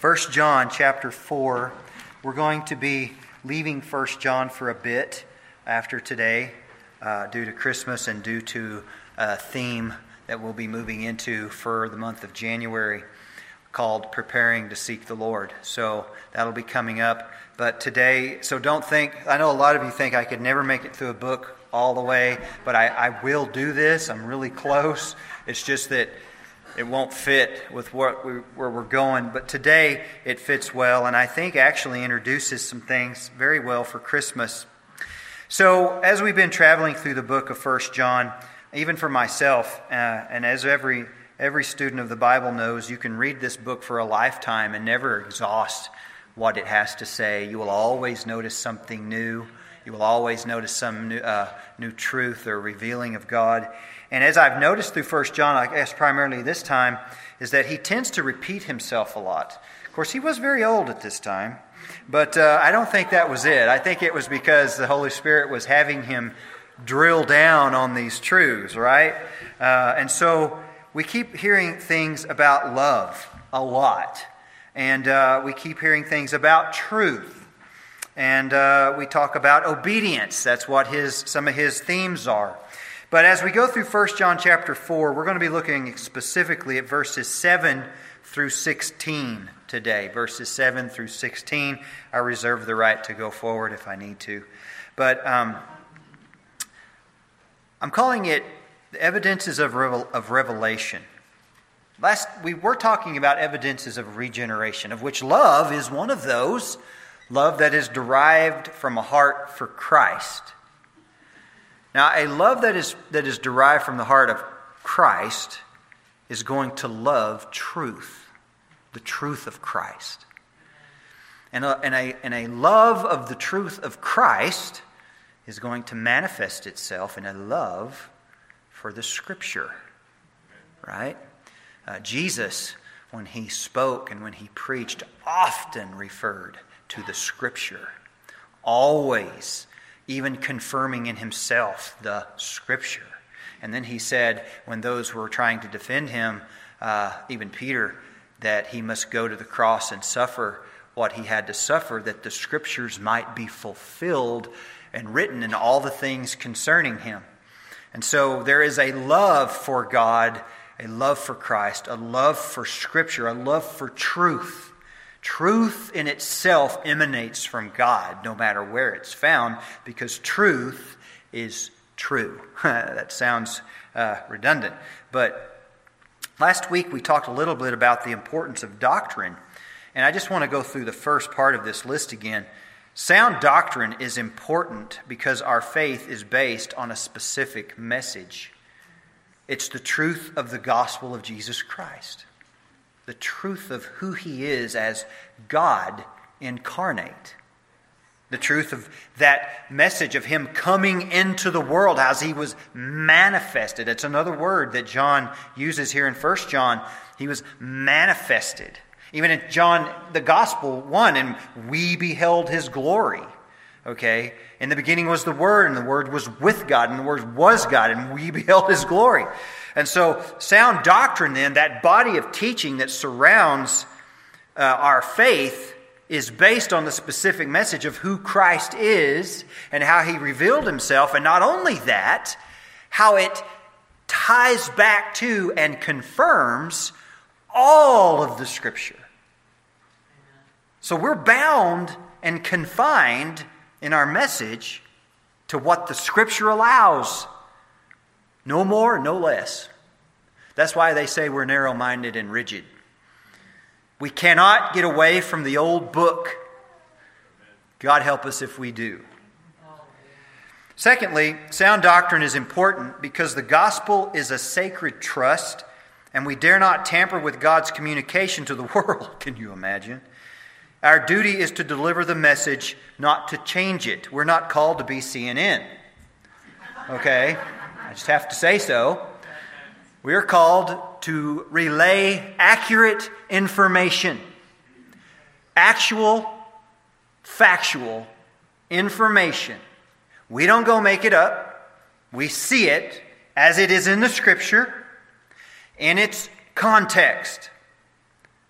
1 John chapter 4. We're going to be leaving 1 John for a bit after today uh, due to Christmas and due to a theme that we'll be moving into for the month of January called Preparing to Seek the Lord. So that'll be coming up. But today, so don't think, I know a lot of you think I could never make it through a book all the way, but I, I will do this. I'm really close. It's just that it won't fit with what we, where we're going. But today it fits well, and I think actually introduces some things very well for Christmas. So as we've been traveling through the book of First John, even for myself, uh, and as every every student of the Bible knows, you can read this book for a lifetime and never exhaust what it has to say. You will always notice something new. You will always notice some new, uh, new truth or revealing of God. And as I've noticed through First John, I guess primarily this time, is that he tends to repeat himself a lot. Of course, he was very old at this time, but uh, I don't think that was it. I think it was because the Holy Spirit was having him drill down on these truths, right? Uh, and so we keep hearing things about love a lot. And uh, we keep hearing things about truth. And uh, we talk about obedience. That's what his, some of his themes are. But as we go through 1 John chapter 4, we're going to be looking specifically at verses 7 through 16 today. Verses 7 through 16. I reserve the right to go forward if I need to. But um, I'm calling it the evidences of, revel- of revelation. Last, we were talking about evidences of regeneration, of which love is one of those. Love that is derived from a heart for Christ. Now, a love that is, that is derived from the heart of Christ is going to love truth, the truth of Christ. And a, and, a, and a love of the truth of Christ is going to manifest itself in a love for the Scripture, right? Uh, Jesus, when he spoke and when he preached, often referred to the Scripture, always even confirming in himself the Scripture. And then he said, when those were trying to defend him, uh, even Peter, that he must go to the cross and suffer what he had to suffer, that the Scriptures might be fulfilled and written in all the things concerning him. And so there is a love for God, a love for Christ, a love for Scripture, a love for truth Truth in itself emanates from God, no matter where it's found, because truth is true. that sounds uh, redundant. But last week we talked a little bit about the importance of doctrine. And I just want to go through the first part of this list again. Sound doctrine is important because our faith is based on a specific message. It's the truth of the gospel of Jesus Christ the truth of who he is as God incarnate. The truth of that message of him coming into the world as he was manifested. It's another word that John uses here in 1 John. He was manifested. Even in John, the Gospel 1, and we beheld his glory. Okay? In the beginning was the Word, and the Word was with God, and the Word was God, and we beheld his glory. And so, sound doctrine, then, that body of teaching that surrounds uh, our faith, is based on the specific message of who Christ is and how he revealed himself. And not only that, how it ties back to and confirms all of the Scripture. So we're bound and confined in our message to what the Scripture allows. No more, no less. That's why they say we're narrow minded and rigid. We cannot get away from the old book. God help us if we do. Secondly, sound doctrine is important because the gospel is a sacred trust, and we dare not tamper with God's communication to the world. Can you imagine? Our duty is to deliver the message, not to change it. We're not called to be CNN. Okay? I just have to say so. We are called to relay accurate information, actual, factual information. We don't go make it up. We see it as it is in the Scripture, in its context.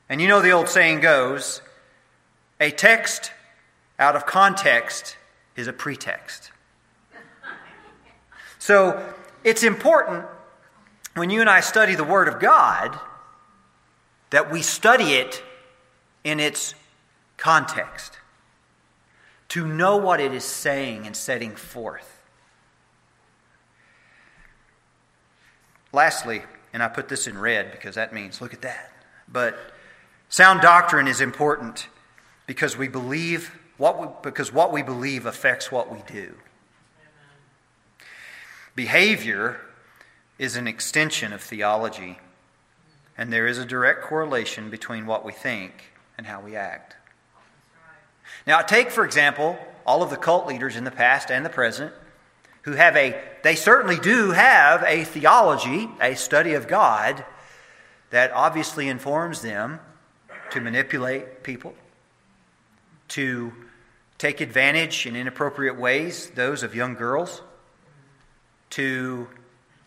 And you know the old saying goes a text out of context is a pretext. So it's important when you and I study the Word of God that we study it in its context, to know what it is saying and setting forth. Lastly, and I put this in red because that means look at that. But sound doctrine is important because we believe what we, because what we believe affects what we do. Behavior is an extension of theology, and there is a direct correlation between what we think and how we act. Now, take, for example, all of the cult leaders in the past and the present who have a, they certainly do have a theology, a study of God that obviously informs them to manipulate people, to take advantage in inappropriate ways, those of young girls, to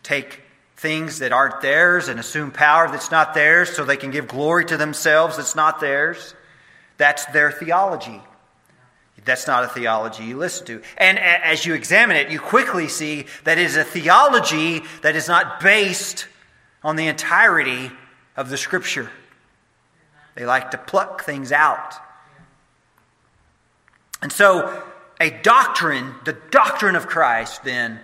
take things that aren't theirs and assume power that's not theirs so they can give glory to themselves that's not theirs. That's their theology. That's not a theology you listen to. And as you examine it, you quickly see that it is a theology that is not based on the entirety of the Scripture. They like to pluck things out. And so, a doctrine, the doctrine of Christ, then,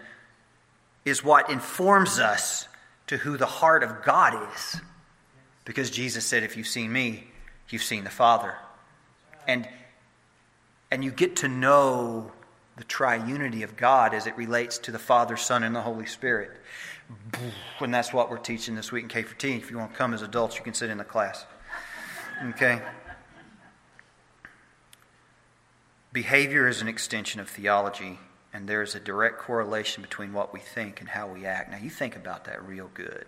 is what informs us to who the heart of God is. Because Jesus said, If you've seen me, you've seen the Father. And and you get to know the triunity of God as it relates to the Father, Son, and the Holy Spirit. And that's what we're teaching this week in K4T. If you want to come as adults, you can sit in the class. Okay? Behavior is an extension of theology, and there is a direct correlation between what we think and how we act. Now, you think about that real good.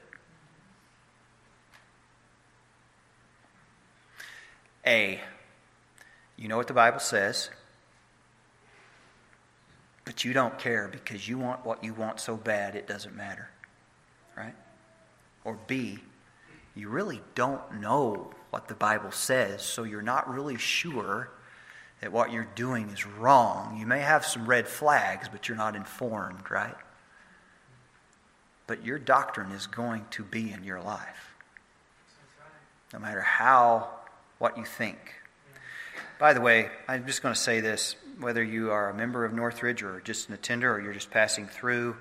A. You know what the Bible says, but you don't care because you want what you want so bad it doesn't matter. Right? Or B, you really don't know what the Bible says, so you're not really sure that what you're doing is wrong. You may have some red flags, but you're not informed, right? But your doctrine is going to be in your life. No matter how, what you think. By the way, I'm just going to say this whether you are a member of Northridge or just an attender or you're just passing through,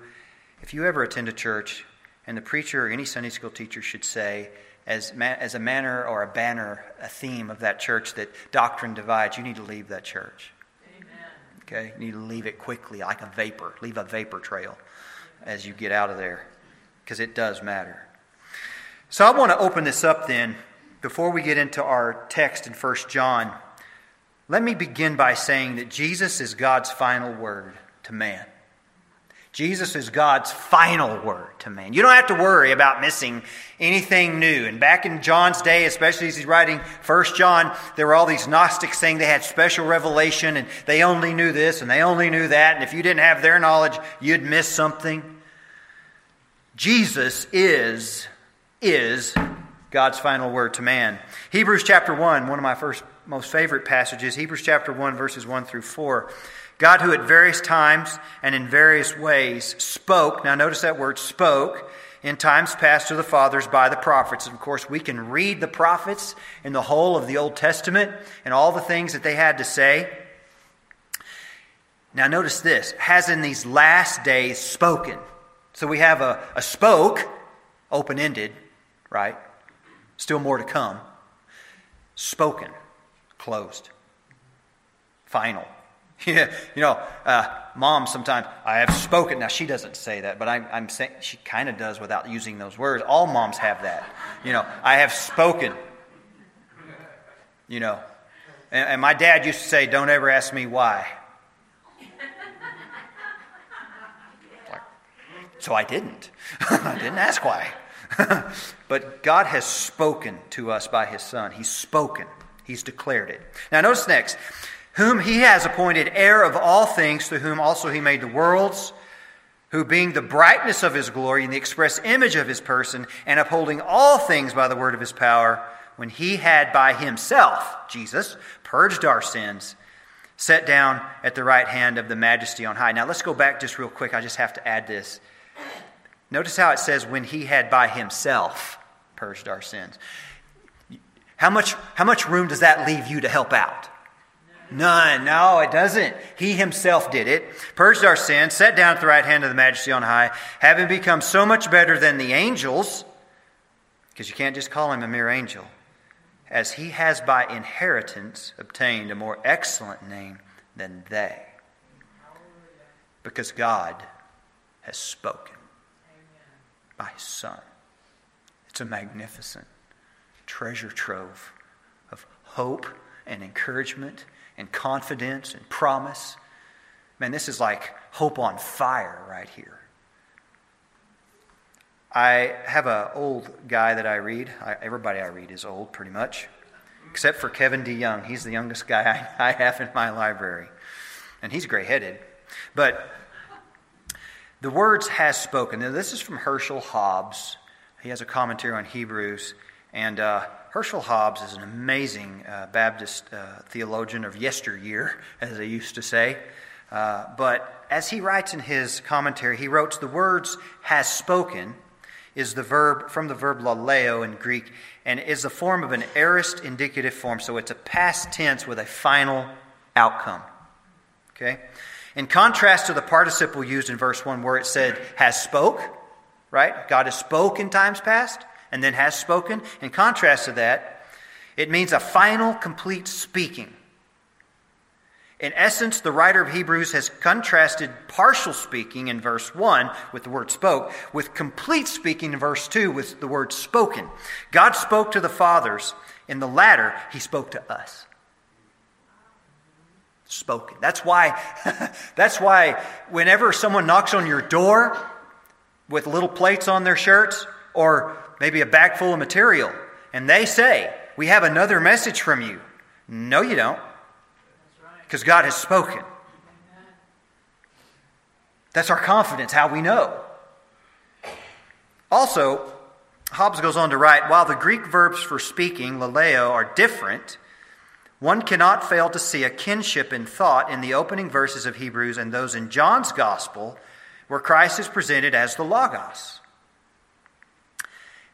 if you ever attend a church and the preacher or any Sunday school teacher should say, as, ma- as a manner or a banner, a theme of that church that doctrine divides, you need to leave that church. Amen. Okay? You need to leave it quickly, like a vapor. Leave a vapor trail as you get out of there, because it does matter. So I want to open this up then, before we get into our text in 1 John. Let me begin by saying that Jesus is God's final word to man. Jesus is God's final word to man. You don't have to worry about missing anything new. And back in John's day, especially as he's writing First John, there were all these Gnostics saying they had special revelation and they only knew this and they only knew that. And if you didn't have their knowledge, you'd miss something. Jesus is, is God's final word to man. Hebrews chapter 1, one of my first most favorite passages, Hebrews chapter 1, verses 1 through 4. God, who at various times and in various ways spoke, now notice that word spoke, in times past to the fathers by the prophets. And of course, we can read the prophets in the whole of the Old Testament and all the things that they had to say. Now, notice this has in these last days spoken. So we have a, a spoke, open ended, right? Still more to come. Spoken closed. Final. Yeah, you know, uh, mom sometimes, I have spoken. Now, she doesn't say that, but I'm, I'm saying she kind of does without using those words. All moms have that. You know, I have spoken. You know, and, and my dad used to say, Don't ever ask me why. so I didn't. I didn't ask why. but God has spoken to us by His Son. He's spoken. He's declared it. Now, notice next whom he has appointed heir of all things, through whom also he made the worlds, who being the brightness of his glory and the express image of his person, and upholding all things by the word of his power, when he had by himself, Jesus, purged our sins, set down at the right hand of the majesty on high. Now let's go back just real quick. I just have to add this. Notice how it says, when he had by himself purged our sins. How much, how much room does that leave you to help out? None. No, it doesn't. He himself did it, purged our sins, sat down at the right hand of the majesty on high, having become so much better than the angels, because you can't just call him a mere angel, as he has by inheritance obtained a more excellent name than they. Because God has spoken by his Son. It's a magnificent treasure trove of hope and encouragement and confidence and promise. Man, this is like hope on fire right here. I have an old guy that I read. I, everybody I read is old, pretty much, except for Kevin DeYoung. He's the youngest guy I, I have in my library, and he's gray headed. But the words has spoken. Now, this is from Herschel Hobbs. He has a commentary on Hebrews, and uh, Herschel Hobbs is an amazing uh, Baptist uh, theologian of yesteryear, as they used to say. Uh, but as he writes in his commentary, he wrote, The words has spoken is the verb from the verb laleo in Greek and is the form of an aorist indicative form. So it's a past tense with a final outcome. Okay? In contrast to the participle used in verse 1 where it said has spoke, right? God has spoke in times past and then has spoken. In contrast to that, it means a final, complete speaking. In essence, the writer of Hebrews has contrasted partial speaking in verse 1 with the word spoke, with complete speaking in verse 2 with the word spoken. God spoke to the fathers. In the latter, he spoke to us. Spoken. That's why, that's why whenever someone knocks on your door with little plates on their shirts, or maybe a bag full of material, and they say, We have another message from you. No, you don't. Because God has spoken. That's our confidence, how we know. Also, Hobbs goes on to write while the Greek verbs for speaking, laleo, are different, one cannot fail to see a kinship in thought in the opening verses of Hebrews and those in John's Gospel, where Christ is presented as the Logos.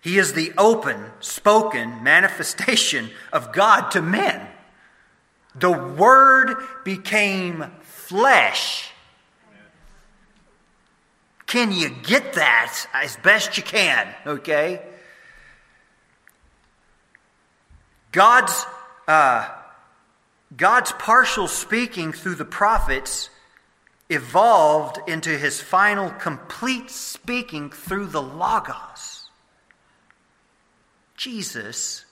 He is the open, spoken manifestation of God to men. The Word became flesh. Can you get that as best you can? Okay? God's, uh, God's partial speaking through the prophets evolved into his final complete speaking through the Logos. Jesus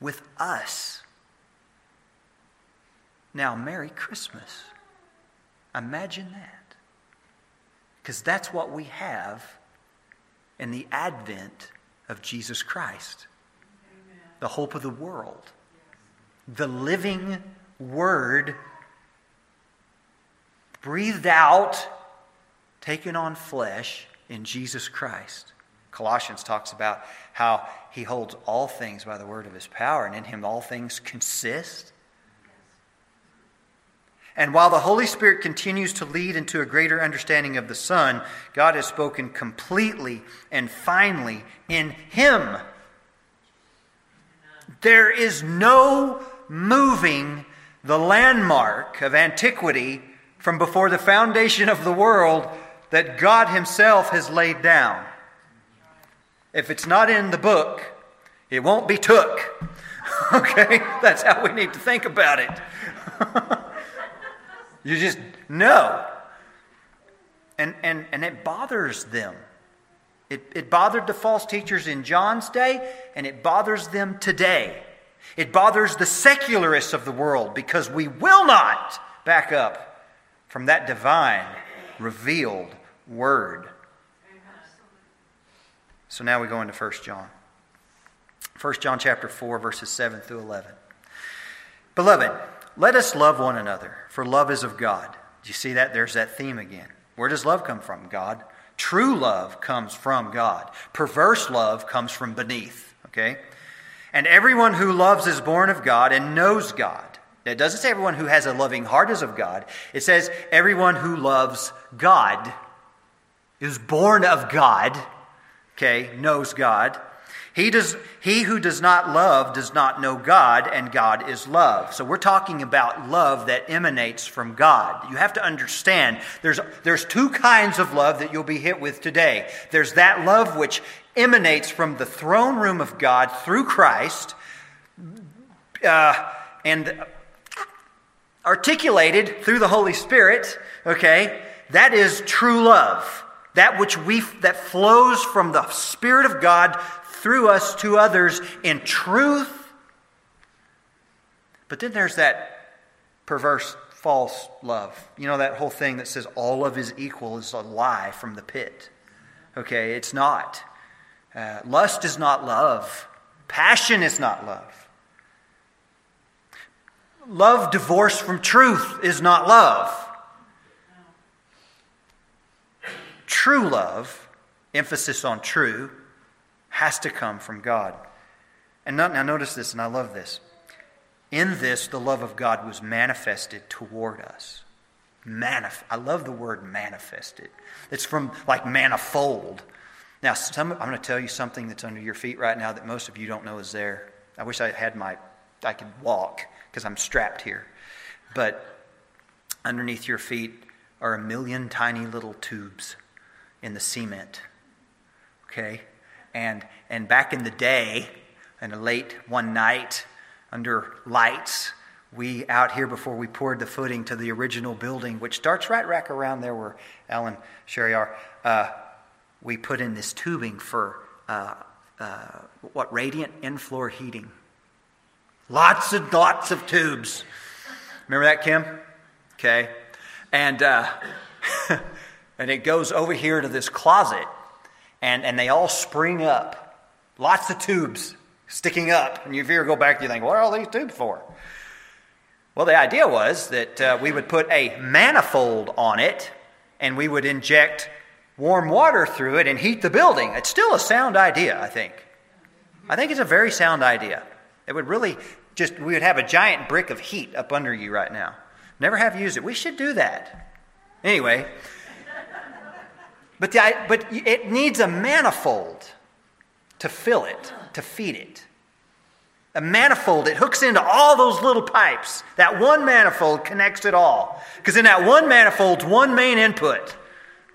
with us. Now, Merry Christmas. Imagine that. Because that's what we have in the advent of Jesus Christ, Amen. the hope of the world, the living Word breathed out, taken on flesh in Jesus Christ. Colossians talks about how he holds all things by the word of his power, and in him all things consist. And while the Holy Spirit continues to lead into a greater understanding of the Son, God has spoken completely and finally in Him. There is no moving the landmark of antiquity from before the foundation of the world that God Himself has laid down. If it's not in the book, it won't be took. okay? That's how we need to think about it. you just know. And, and, and it bothers them. It, it bothered the false teachers in John's day, and it bothers them today. It bothers the secularists of the world because we will not back up from that divine, revealed word. So now we go into 1 John. 1 John chapter 4 verses 7 through 11. Beloved, let us love one another, for love is of God. Do you see that? There's that theme again. Where does love come from? God. True love comes from God. Perverse love comes from beneath, okay? And everyone who loves is born of God and knows God. It doesn't say everyone who has a loving heart is of God. It says everyone who loves God is born of God, okay, knows God. He, does, he who does not love does not know God, and God is love. So we're talking about love that emanates from God. You have to understand there's, there's two kinds of love that you'll be hit with today. There's that love which emanates from the throne room of God through Christ uh, and articulated through the Holy Spirit, okay? That is true love. That which we that flows from the Spirit of God through us to others in truth. But then there's that perverse false love. You know that whole thing that says all love is equal is a lie from the pit. Okay, it's not. Uh, lust is not love. Passion is not love. Love divorced from truth is not love. True love, emphasis on true, has to come from God. And now notice this, and I love this. In this, the love of God was manifested toward us. Manif- I love the word manifested. It's from like manifold. Now, some, I'm going to tell you something that's under your feet right now that most of you don't know is there. I wish I had my, I could walk because I'm strapped here. But underneath your feet are a million tiny little tubes in the cement. Okay? And, and back in the day, in a late one night under lights, we out here before we poured the footing to the original building, which starts right back around there where Alan Sherry are. Uh, we put in this tubing for uh, uh, what radiant in-floor heating. Lots and lots of tubes. Remember that, Kim? Okay, and uh, and it goes over here to this closet, and and they all spring up. Lots of tubes sticking up, and you ever go back, you think, what are all these tubes for? Well, the idea was that uh, we would put a manifold on it, and we would inject warm water through it and heat the building. It's still a sound idea, I think. I think it's a very sound idea. It would really just, we would have a giant brick of heat up under you right now. Never have used it. We should do that. Anyway, but, the, but it needs a manifold to fill it, to feed it. A manifold, it hooks into all those little pipes. That one manifold connects it all. Because in that one manifold's one main input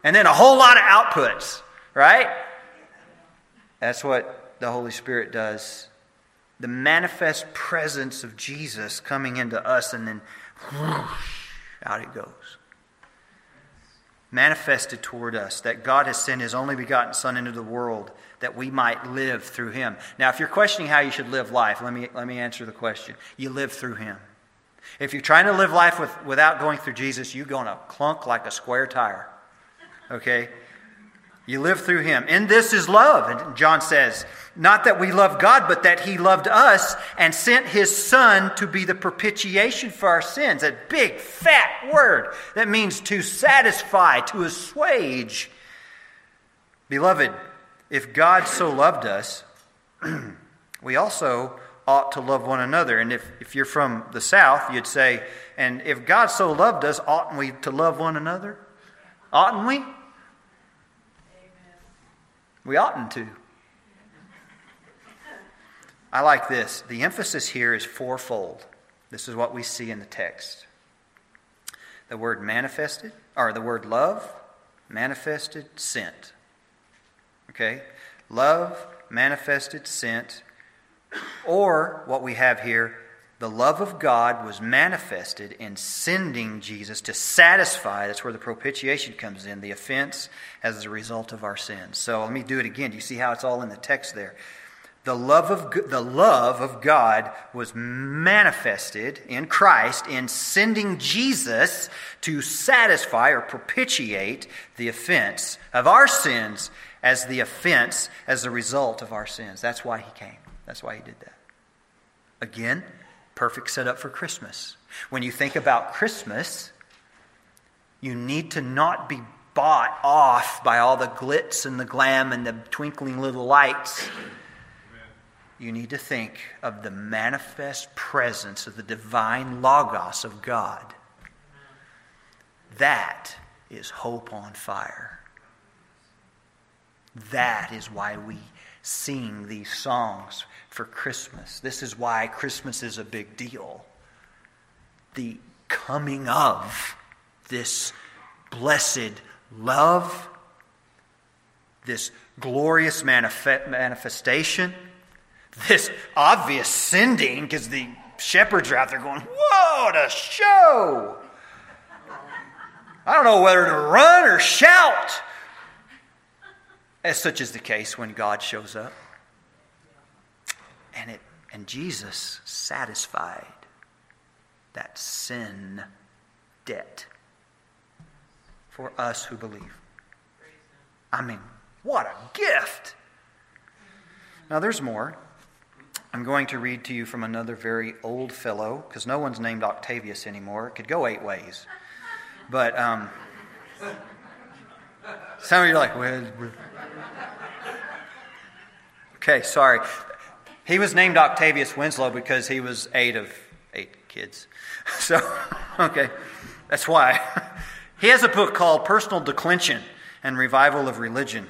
and then a whole lot of outputs, right? That's what the Holy Spirit does. The manifest presence of Jesus coming into us, and then whoosh, out it goes. Manifested toward us that God has sent His only begotten Son into the world that we might live through Him. Now, if you're questioning how you should live life, let me, let me answer the question. You live through Him. If you're trying to live life with, without going through Jesus, you're going to clunk like a square tire. Okay? You live through him. And this is love. And John says, not that we love God, but that he loved us and sent his son to be the propitiation for our sins. A big, fat word that means to satisfy, to assuage. Beloved, if God so loved us, we also ought to love one another. And if, if you're from the South, you'd say, and if God so loved us, oughtn't we to love one another? Oughtn't we? We oughtn't to. I like this. The emphasis here is fourfold. This is what we see in the text. The word manifested, or the word love, manifested, sent. Okay? Love, manifested, sent. Or what we have here, the love of God was manifested in sending Jesus to satisfy, that's where the propitiation comes in, the offense as a result of our sins. So let me do it again. Do you see how it's all in the text there? The love of, the love of God was manifested in Christ in sending Jesus to satisfy or propitiate the offense of our sins as the offense as a result of our sins. That's why he came. That's why he did that. Again, perfect setup for Christmas. When you think about Christmas, you need to not be bought off by all the glitz and the glam and the twinkling little lights. you need to think of the manifest presence of the divine Logos of God. That is hope on fire. That is why we sing these songs for Christmas. This is why Christmas is a big deal. The coming of this blessed love, this glorious manif- manifestation, this obvious sending, because the shepherds are out there going, Whoa, what a show! I don't know whether to run or shout. As such is the case when God shows up. And, it, and Jesus satisfied that sin debt for us who believe. I mean, what a gift! Now, there's more. I'm going to read to you from another very old fellow, because no one's named Octavius anymore. It could go eight ways. But um, some of you are like, well, okay, sorry. He was named Octavius Winslow because he was eight of eight kids. So, okay, that's why. He has a book called Personal Declension and Revival of Religion.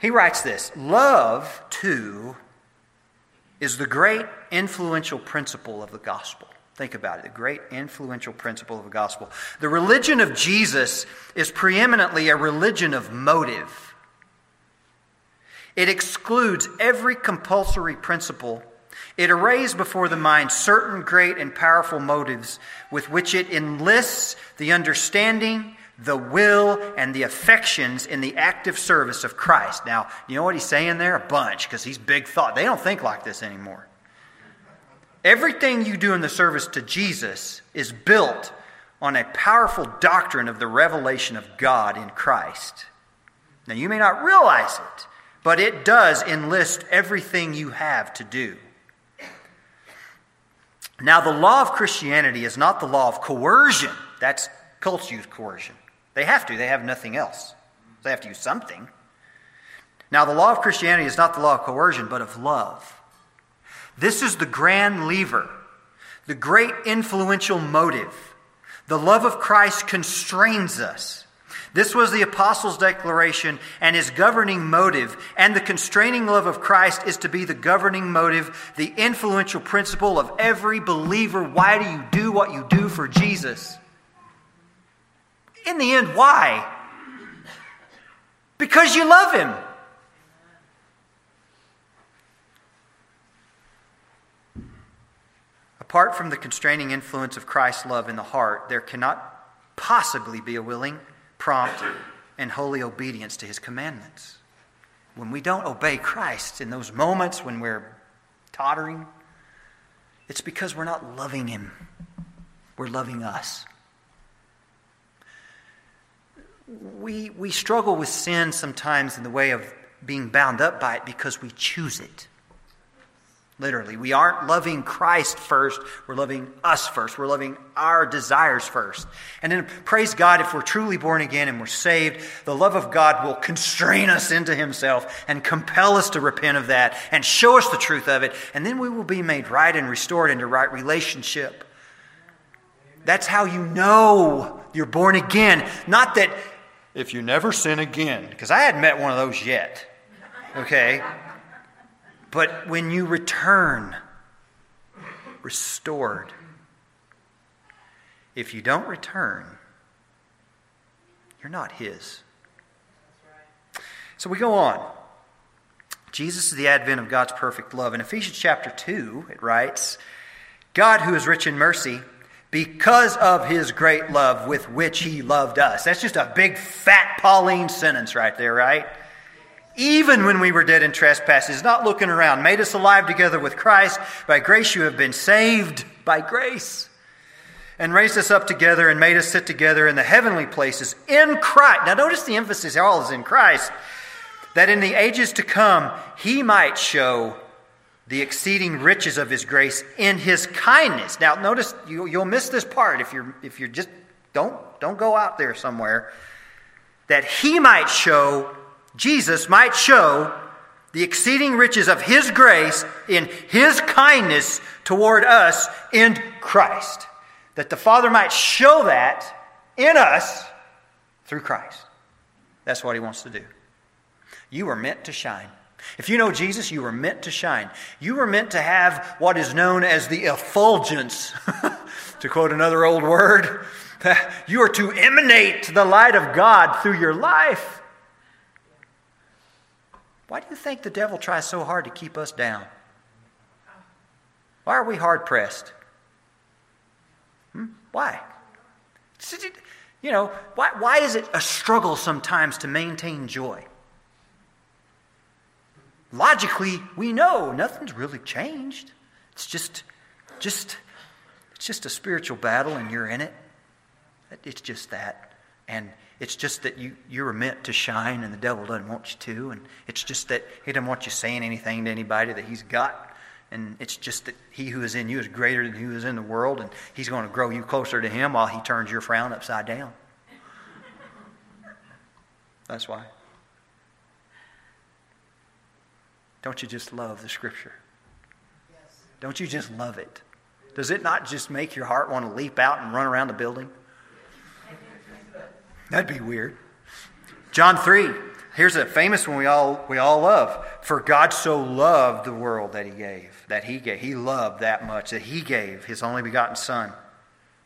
He writes this Love, too, is the great influential principle of the gospel. Think about it, the great influential principle of the gospel. The religion of Jesus is preeminently a religion of motive. It excludes every compulsory principle. It arrays before the mind certain great and powerful motives with which it enlists the understanding, the will, and the affections in the active service of Christ. Now, you know what he's saying there? A bunch, because he's big thought. They don't think like this anymore. Everything you do in the service to Jesus is built on a powerful doctrine of the revelation of God in Christ. Now, you may not realize it, but it does enlist everything you have to do. Now, the law of Christianity is not the law of coercion. That's cults use coercion. They have to, they have nothing else. They have to use something. Now, the law of Christianity is not the law of coercion, but of love. This is the grand lever, the great influential motive. The love of Christ constrains us. This was the apostles' declaration and his governing motive. And the constraining love of Christ is to be the governing motive, the influential principle of every believer. Why do you do what you do for Jesus? In the end, why? Because you love him. Apart from the constraining influence of Christ's love in the heart, there cannot possibly be a willing, prompt, and holy obedience to his commandments. When we don't obey Christ in those moments when we're tottering, it's because we're not loving him, we're loving us. We, we struggle with sin sometimes in the way of being bound up by it because we choose it. Literally, we aren't loving Christ first, we're loving us first. We're loving our desires first. And then, praise God, if we're truly born again and we're saved, the love of God will constrain us into Himself and compel us to repent of that and show us the truth of it. And then we will be made right and restored into right relationship. That's how you know you're born again. Not that if you never sin again, because I hadn't met one of those yet. Okay? But when you return, restored. If you don't return, you're not His. So we go on. Jesus is the advent of God's perfect love. In Ephesians chapter 2, it writes God, who is rich in mercy, because of his great love with which he loved us. That's just a big, fat Pauline sentence right there, right? Even when we were dead in trespasses, not looking around, made us alive together with Christ. By grace you have been saved, by grace. And raised us up together and made us sit together in the heavenly places in Christ. Now, notice the emphasis all is in Christ, that in the ages to come he might show the exceeding riches of his grace in his kindness. Now, notice you, will miss this part if you're if you're just don't don't go out there somewhere. That he might show Jesus might show the exceeding riches of His grace in His kindness toward us in Christ. That the Father might show that in us through Christ. That's what He wants to do. You were meant to shine. If you know Jesus, you were meant to shine. You were meant to have what is known as the effulgence, to quote another old word. You are to emanate the light of God through your life. Why do you think the devil tries so hard to keep us down? Why are we hard pressed? Hmm? Why? You know, why, why is it a struggle sometimes to maintain joy? Logically, we know nothing's really changed. It's just, just, it's just a spiritual battle, and you're in it. It's just that. And it's just that you, you were meant to shine and the devil doesn't want you to. And it's just that he doesn't want you saying anything to anybody that he's got. And it's just that he who is in you is greater than he who is in the world. And he's going to grow you closer to him while he turns your frown upside down. That's why. Don't you just love the scripture? Don't you just love it? Does it not just make your heart want to leap out and run around the building? That'd be weird. John 3. Here's a famous one we all, we all love. For God so loved the world that he gave, that he gave. He loved that much, that he gave his only begotten Son,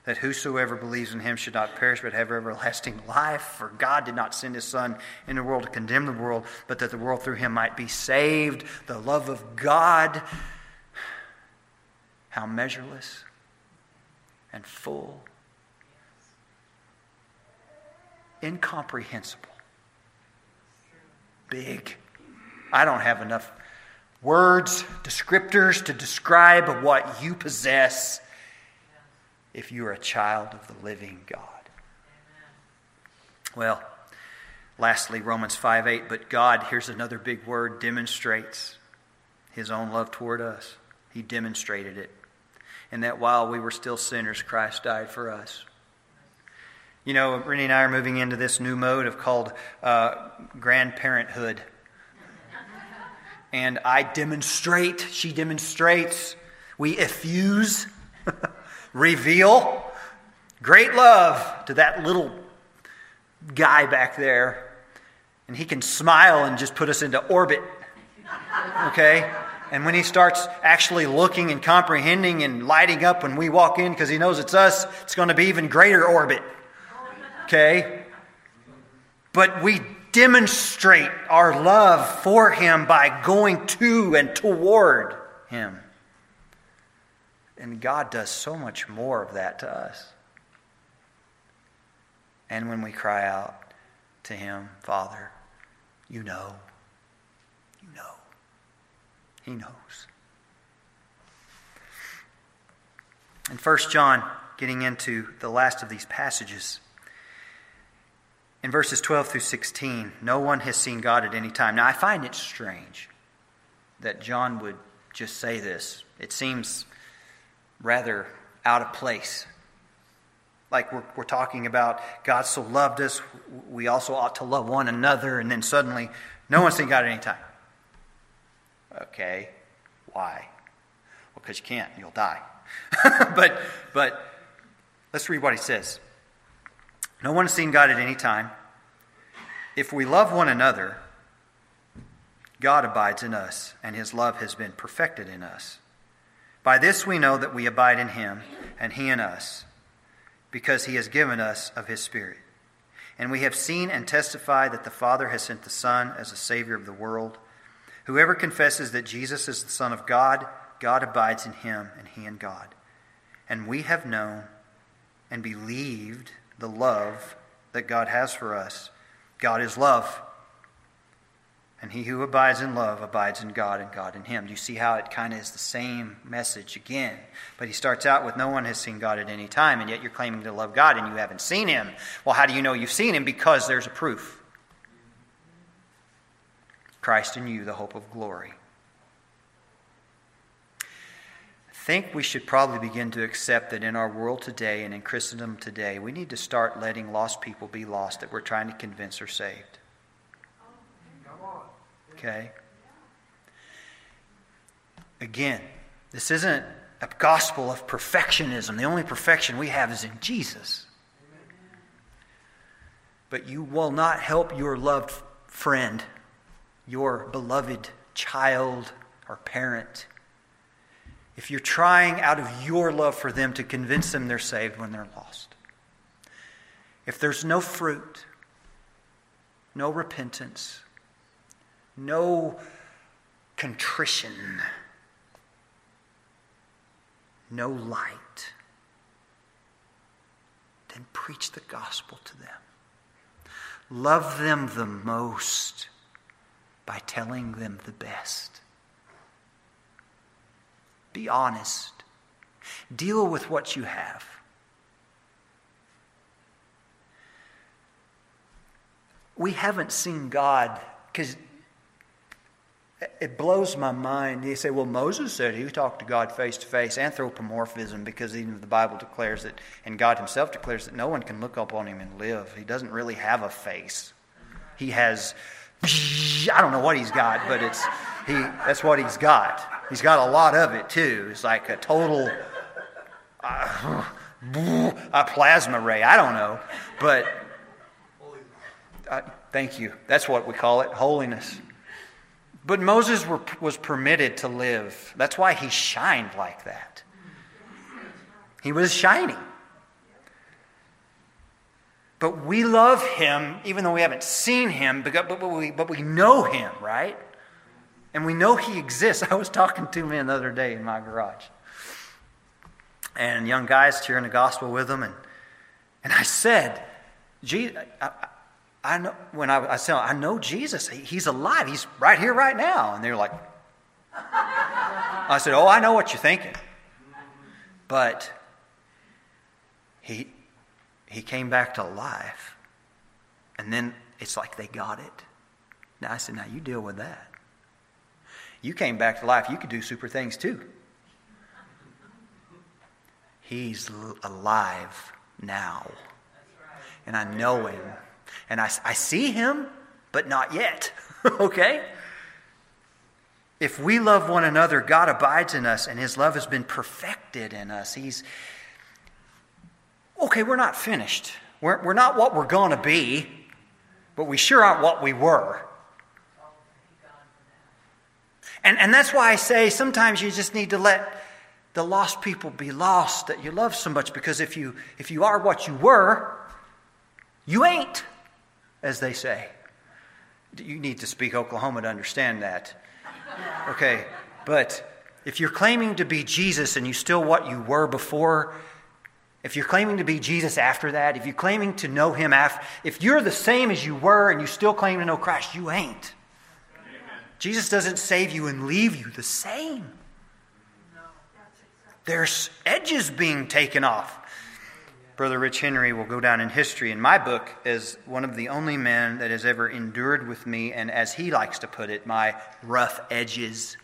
that whosoever believes in him should not perish but have everlasting life. For God did not send his Son in the world to condemn the world, but that the world through him might be saved. The love of God, how measureless and full incomprehensible, big. I don't have enough words, descriptors to describe what you possess if you are a child of the living God. Well, lastly, Romans 5 8, but God, here's another big word, demonstrates his own love toward us. He demonstrated it. And that while we were still sinners, Christ died for us. You know, Rennie and I are moving into this new mode of called uh, grandparenthood. And I demonstrate, she demonstrates, we effuse, reveal great love to that little guy back there. And he can smile and just put us into orbit. Okay? And when he starts actually looking and comprehending and lighting up when we walk in because he knows it's us, it's going to be even greater orbit. Okay? But we demonstrate our love for Him by going to and toward Him. And God does so much more of that to us. And when we cry out to Him, Father, you know, you know, He knows. In 1 John, getting into the last of these passages, in verses 12 through 16, no one has seen God at any time. Now, I find it strange that John would just say this. It seems rather out of place. Like we're, we're talking about God so loved us, we also ought to love one another, and then suddenly, no one's seen God at any time. Okay, why? Well, because you can't, you'll die. but, but let's read what he says. No one has seen God at any time. If we love one another, God abides in us, and his love has been perfected in us. By this we know that we abide in him, and he in us, because he has given us of his Spirit. And we have seen and testified that the Father has sent the Son as a Savior of the world. Whoever confesses that Jesus is the Son of God, God abides in him, and he in God. And we have known and believed the love that God has for us. God is love. And he who abides in love abides in God and God in him. Do you see how it kind of is the same message again? But he starts out with no one has seen God at any time, and yet you're claiming to love God and you haven't seen him. Well, how do you know you've seen him? Because there's a proof Christ in you, the hope of glory. Think we should probably begin to accept that in our world today and in Christendom today, we need to start letting lost people be lost that we're trying to convince are saved. Okay? Again, this isn't a gospel of perfectionism. The only perfection we have is in Jesus. But you will not help your loved friend, your beloved child or parent, if you're trying out of your love for them to convince them they're saved when they're lost. If there's no fruit, no repentance, no contrition, no light, then preach the gospel to them. Love them the most by telling them the best. Be honest. Deal with what you have. We haven't seen God because it blows my mind. You say, well, Moses said he talked to God face to face. Anthropomorphism, because even the Bible declares that, and God himself declares that no one can look up on him and live. He doesn't really have a face. He has, I don't know what he's got, but it's, he, that's what he's got. He's got a lot of it, too. It's like a total, uh, a plasma ray. I don't know. But, uh, thank you. That's what we call it holiness. But Moses were, was permitted to live. That's why he shined like that. He was shining. But we love him even though we haven't seen him, but, but, we, but we know him, right? And we know he exists. I was talking to him the other day in my garage. And young guys sharing the gospel with him. And, and I said, Jesus, I, I know when I, I said, I know Jesus. He, he's alive. He's right here, right now. And they're like, I said, Oh, I know what you're thinking. But he, he came back to life. And then it's like they got it. Now I said, Now you deal with that. You came back to life. You could do super things too. He's alive now. And I know him. And I, I see him, but not yet. okay? If we love one another, God abides in us, and his love has been perfected in us. He's, okay, we're not finished. We're, we're not what we're going to be, but we sure aren't what we were. And, and that's why I say sometimes you just need to let the lost people be lost that you love so much because if you, if you are what you were, you ain't as they say. You need to speak Oklahoma to understand that. Okay, but if you're claiming to be Jesus and you still what you were before, if you're claiming to be Jesus after that, if you're claiming to know him after, if you're the same as you were and you still claim to know Christ, you ain't. Jesus doesn't save you and leave you the same. There's edges being taken off. Brother Rich Henry will go down in history in my book as one of the only men that has ever endured with me, and as he likes to put it, my rough edges.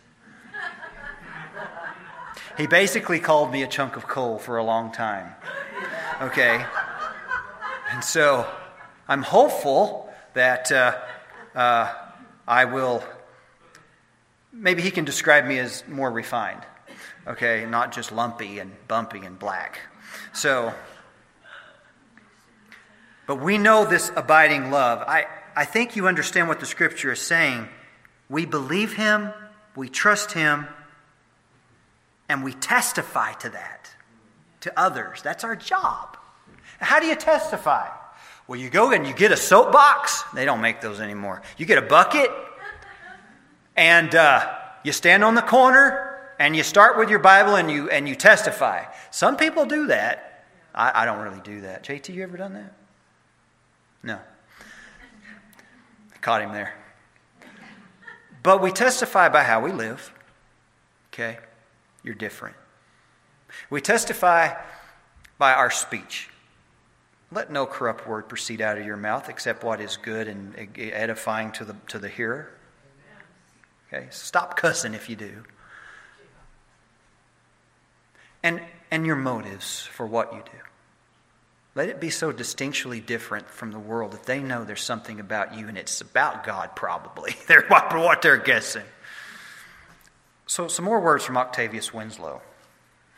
he basically called me a chunk of coal for a long time. Okay? And so I'm hopeful that uh, uh, I will, maybe he can describe me as more refined. Okay? Not just lumpy and bumpy and black. So. But we know this abiding love. I, I think you understand what the scripture is saying. We believe him, we trust him, and we testify to that to others. That's our job. How do you testify? Well, you go and you get a soapbox. They don't make those anymore. You get a bucket, and uh, you stand on the corner, and you start with your Bible and you and you testify. Some people do that. I, I don't really do that. JT, you ever done that? No. I caught him there. But we testify by how we live. Okay? You're different. We testify by our speech. Let no corrupt word proceed out of your mouth except what is good and edifying to the, to the hearer. Okay? Stop cussing if you do. And, and your motives for what you do. Let it be so distinctly different from the world that they know there's something about you and it's about God, probably. they're what they're guessing. So, some more words from Octavius Winslow.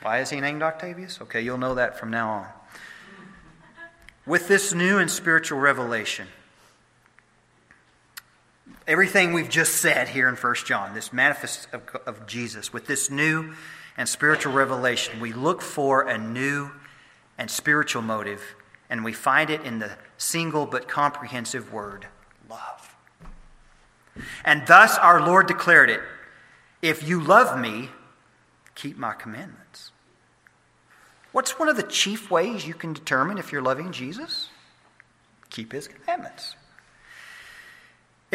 Why is he named Octavius? Okay, you'll know that from now on. With this new and spiritual revelation, everything we've just said here in 1 John, this manifest of, of Jesus, with this new and spiritual revelation, we look for a new and spiritual motive, and we find it in the single but comprehensive word love. And thus our Lord declared it if you love me, keep my commandments. What's one of the chief ways you can determine if you're loving Jesus? Keep his commandments.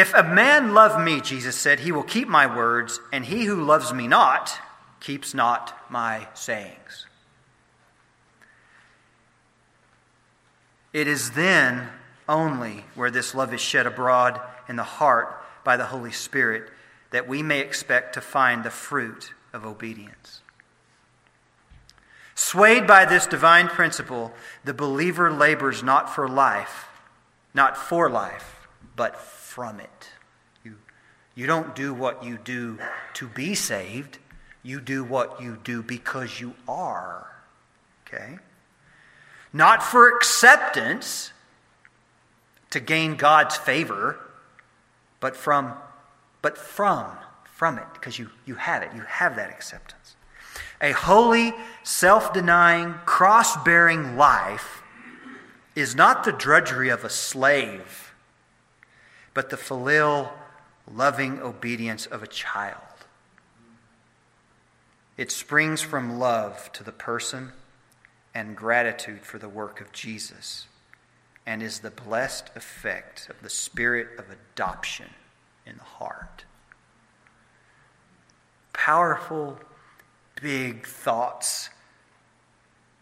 If a man love me, Jesus said, he will keep my words, and he who loves me not keeps not my sayings. It is then only where this love is shed abroad in the heart by the Holy Spirit that we may expect to find the fruit of obedience. Swayed by this divine principle, the believer labors not for life, not for life, but from it. You, you don't do what you do to be saved, you do what you do because you are. Okay? Not for acceptance to gain God's favor, but from but from from it because you, you have it. You have that acceptance. A holy, self-denying, cross-bearing life is not the drudgery of a slave, but the filial, loving obedience of a child. It springs from love to the person and gratitude for the work of Jesus and is the blessed effect of the spirit of adoption in the heart. Powerful, big thoughts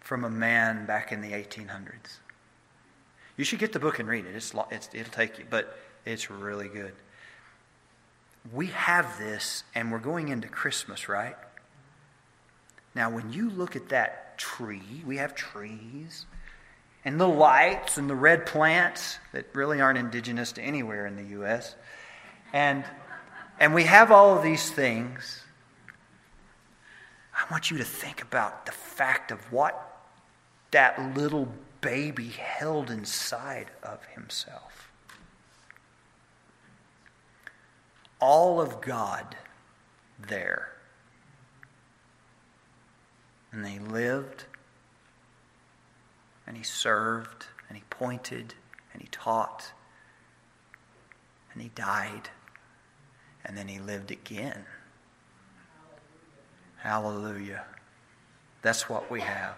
from a man back in the 1800s. You should get the book and read it. It's, it'll take you, but it's really good. We have this, and we're going into Christmas, right? Now, when you look at that tree, we have trees, and the lights and the red plants that really aren't indigenous to anywhere in the U.S., and, and we have all of these things. I want you to think about the fact of what that little baby held inside of himself. All of God there and he lived, and he served, and he pointed, and he taught, and he died, and then he lived again. Hallelujah. That's what we have.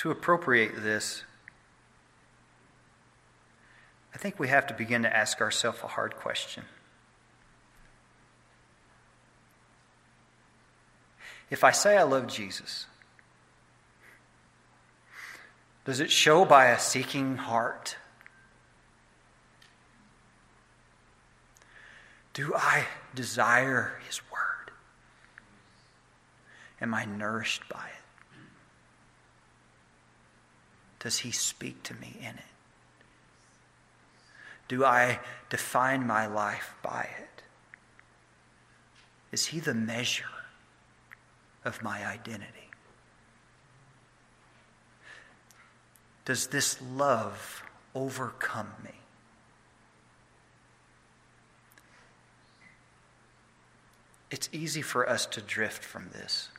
To appropriate this, I think we have to begin to ask ourselves a hard question. If I say I love Jesus, does it show by a seeking heart? Do I desire His Word? Am I nourished by it? Does He speak to me in it? Do I define my life by it? Is He the measure of my identity? Does this love overcome me? It's easy for us to drift from this.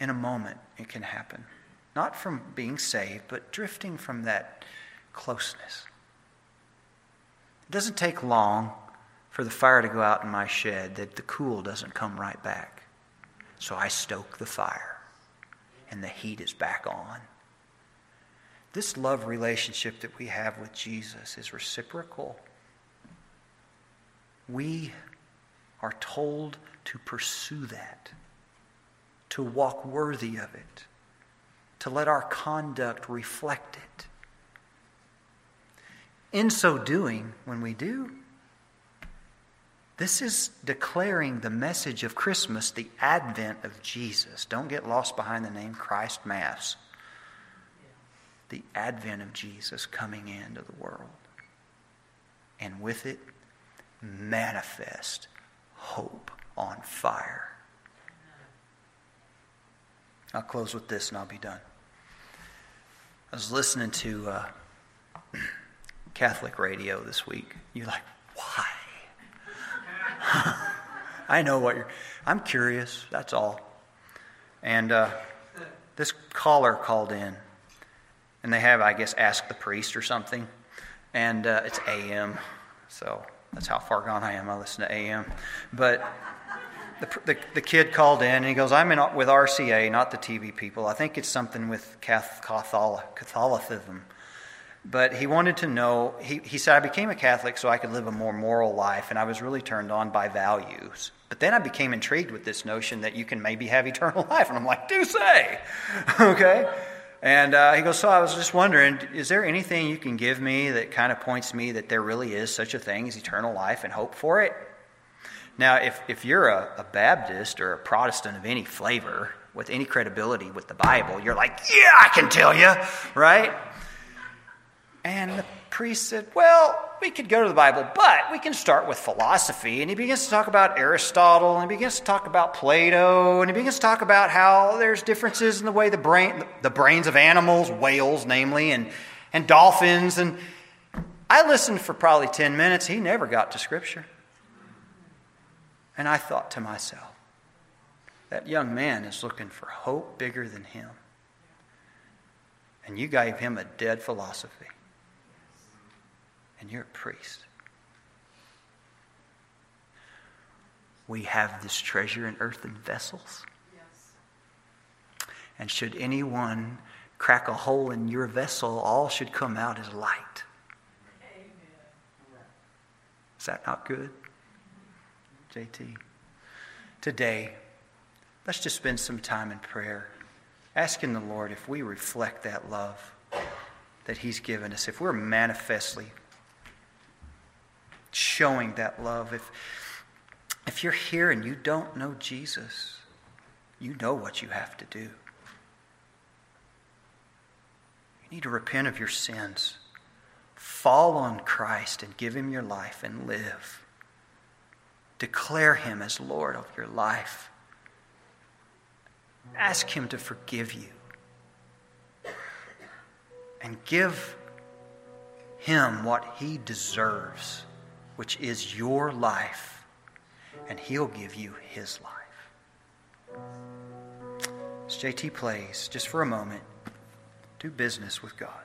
In a moment it can happen. Not from being saved, but drifting from that closeness. It doesn't take long for the fire to go out in my shed that the cool doesn't come right back. So I stoke the fire, and the heat is back on. This love relationship that we have with Jesus is reciprocal. We are told to pursue that to walk worthy of it, to let our conduct reflect it. In so doing, when we do, This is declaring the message of Christmas, the advent of Jesus. Don't get lost behind the name Christ Mass. The advent of Jesus coming into the world. And with it, manifest hope on fire. I'll close with this and I'll be done. I was listening to uh, Catholic radio this week. You're like, why? I know what you're. I'm curious. That's all. And uh, this caller called in, and they have, I guess, asked the priest or something. And uh, it's AM, so that's how far gone I am. I listen to AM, but the, the, the, kid called in and he goes, I'm in with RCA, not the TV people. I think it's something with Catholicism. But he wanted to know, he, he said, I became a Catholic so I could live a more moral life, and I was really turned on by values. But then I became intrigued with this notion that you can maybe have eternal life. And I'm like, do say. okay? And uh, he goes, So I was just wondering, is there anything you can give me that kind of points me that there really is such a thing as eternal life and hope for it? Now, if, if you're a, a Baptist or a Protestant of any flavor with any credibility with the Bible, you're like, yeah, I can tell you, right? And the priest said, Well, we could go to the Bible, but we can start with philosophy. And he begins to talk about Aristotle, and he begins to talk about Plato, and he begins to talk about how there's differences in the way the brain, the brains of animals, whales, namely, and, and dolphins. And I listened for probably 10 minutes. He never got to Scripture. And I thought to myself, that young man is looking for hope bigger than him. And you gave him a dead philosophy. And you're a priest. We have this treasure in earthen vessels. And should anyone crack a hole in your vessel, all should come out as light. Is that not good? JT. Today, let's just spend some time in prayer, asking the Lord if we reflect that love that He's given us, if we're manifestly showing that love. If, if you're here and you don't know Jesus, you know what you have to do. You need to repent of your sins, fall on Christ, and give Him your life and live. Declare Him as Lord of your life. Ask Him to forgive you. And give Him what He deserves, which is your life. And He'll give you His life. As JT plays, just for a moment, do business with God.